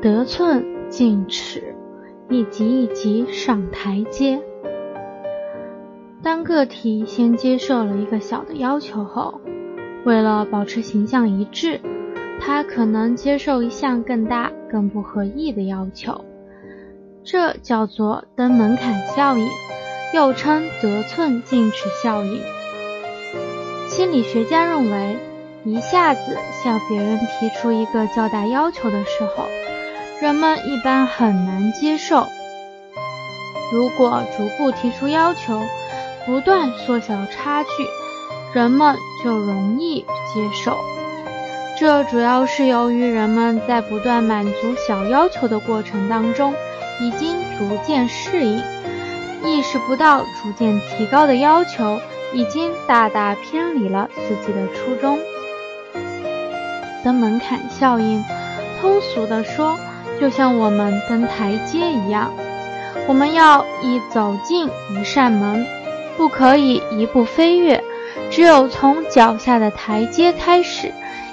得寸进尺，一级一级上台阶。当个体先接受了一个小的要求后，为了保持形象一致，他可能接受一项更大、更不合意的要求。这叫做登门槛效应，又称得寸进尺效应。心理学家认为，一下子向别人提出一个较大要求的时候，人们一般很难接受。如果逐步提出要求，不断缩小差距，人们就容易接受。这主要是由于人们在不断满足小要求的过程当中，已经逐渐适应，意识不到逐渐提高的要求已经大大偏离了自己的初衷。登门槛效应，通俗的说，就像我们登台阶一样，我们要一走进一扇门，不可以一步飞跃，只有从脚下的台阶开始，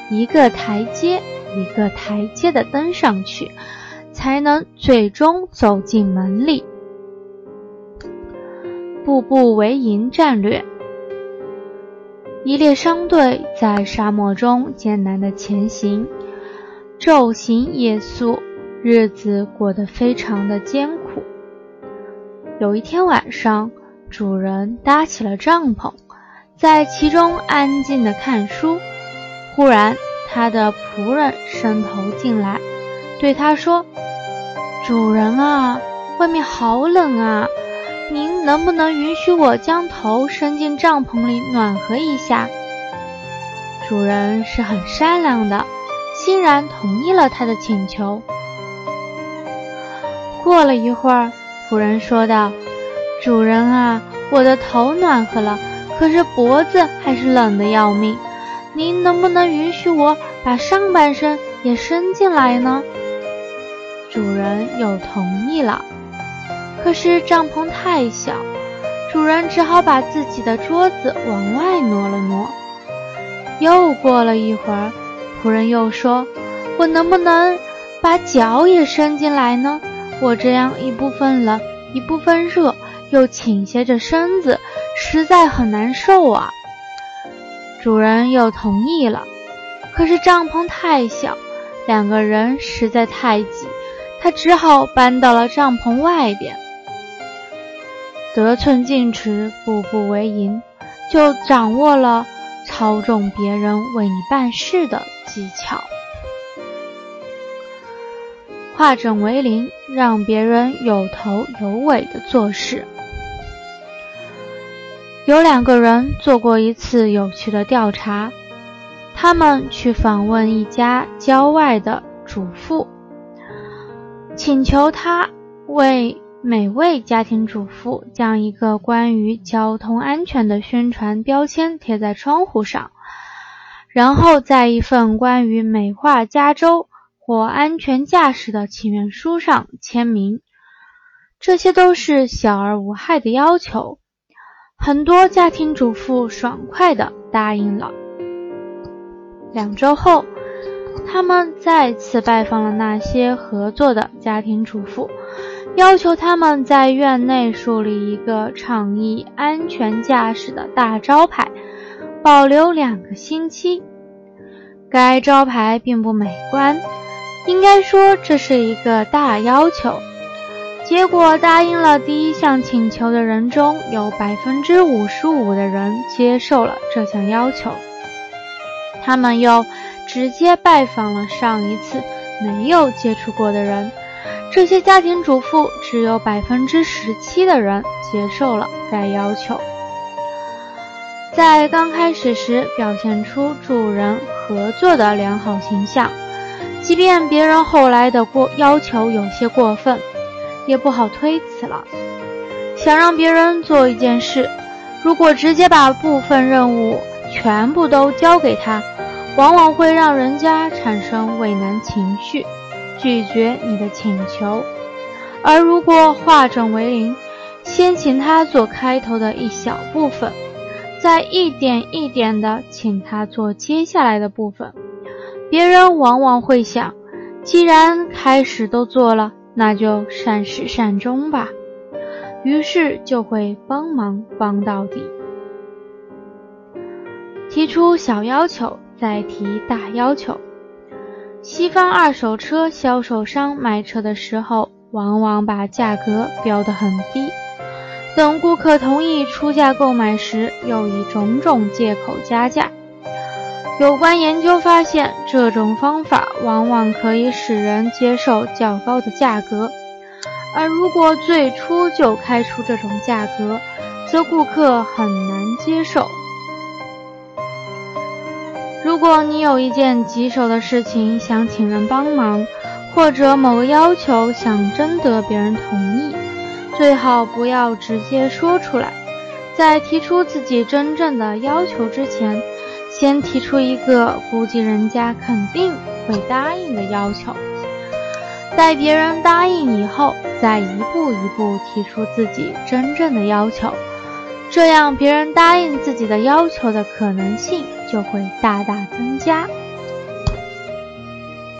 一个台阶一个台阶的登上去，才能最终走进门里。步步为营战略。一列商队在沙漠中艰难地前行，昼行夜宿，日子过得非常的艰苦。有一天晚上，主人搭起了帐篷，在其中安静地看书。忽然，他的仆人伸头进来，对他说：“主人啊，外面好冷啊！”您能不能允许我将头伸进帐篷里暖和一下？主人是很善良的，欣然同意了他的请求。过了一会儿，仆人说道：“主人啊，我的头暖和了，可是脖子还是冷得要命。您能不能允许我把上半身也伸进来呢？”主人又同意了。可是帐篷太小，主人只好把自己的桌子往外挪了挪。又过了一会儿，仆人又说：“我能不能把脚也伸进来呢？我这样一部分冷，一部分热，又倾斜着身子，实在很难受啊。”主人又同意了。可是帐篷太小，两个人实在太挤，他只好搬到了帐篷外边。得寸进尺，步步为营，就掌握了操纵别人为你办事的技巧。化整为零，让别人有头有尾的做事。有两个人做过一次有趣的调查，他们去访问一家郊外的主妇，请求他为。每位家庭主妇将一个关于交通安全的宣传标签贴在窗户上，然后在一份关于美化加州或安全驾驶的请愿书上签名。这些都是小而无害的要求，很多家庭主妇爽快地答应了。两周后，他们再次拜访了那些合作的家庭主妇。要求他们在院内树立一个倡议安全驾驶的大招牌，保留两个星期。该招牌并不美观，应该说这是一个大要求。结果，答应了第一项请求的人中有百分之五十五的人接受了这项要求。他们又直接拜访了上一次没有接触过的人。这些家庭主妇只有百分之十七的人接受了该要求。在刚开始时表现出助人合作的良好形象，即便别人后来的过要求有些过分，也不好推辞了。想让别人做一件事，如果直接把部分任务全部都交给他，往往会让人家产生畏难情绪。拒绝你的请求，而如果化整为零，先请他做开头的一小部分，再一点一点的请他做接下来的部分，别人往往会想，既然开始都做了，那就善始善终吧，于是就会帮忙帮到底。提出小要求，再提大要求。西方二手车销售商卖车的时候，往往把价格标得很低，等顾客同意出价购买时，又以种种借口加价。有关研究发现，这种方法往往可以使人接受较高的价格，而如果最初就开出这种价格，则顾客很难接受。如果你有一件棘手的事情想请人帮忙，或者某个要求想征得别人同意，最好不要直接说出来，在提出自己真正的要求之前。先提出一个估计人家肯定会答应的要求，待别人答应以后，再一步一步提出自己真正的要求，这样别人答应自己的要求的可能性就会大大增加。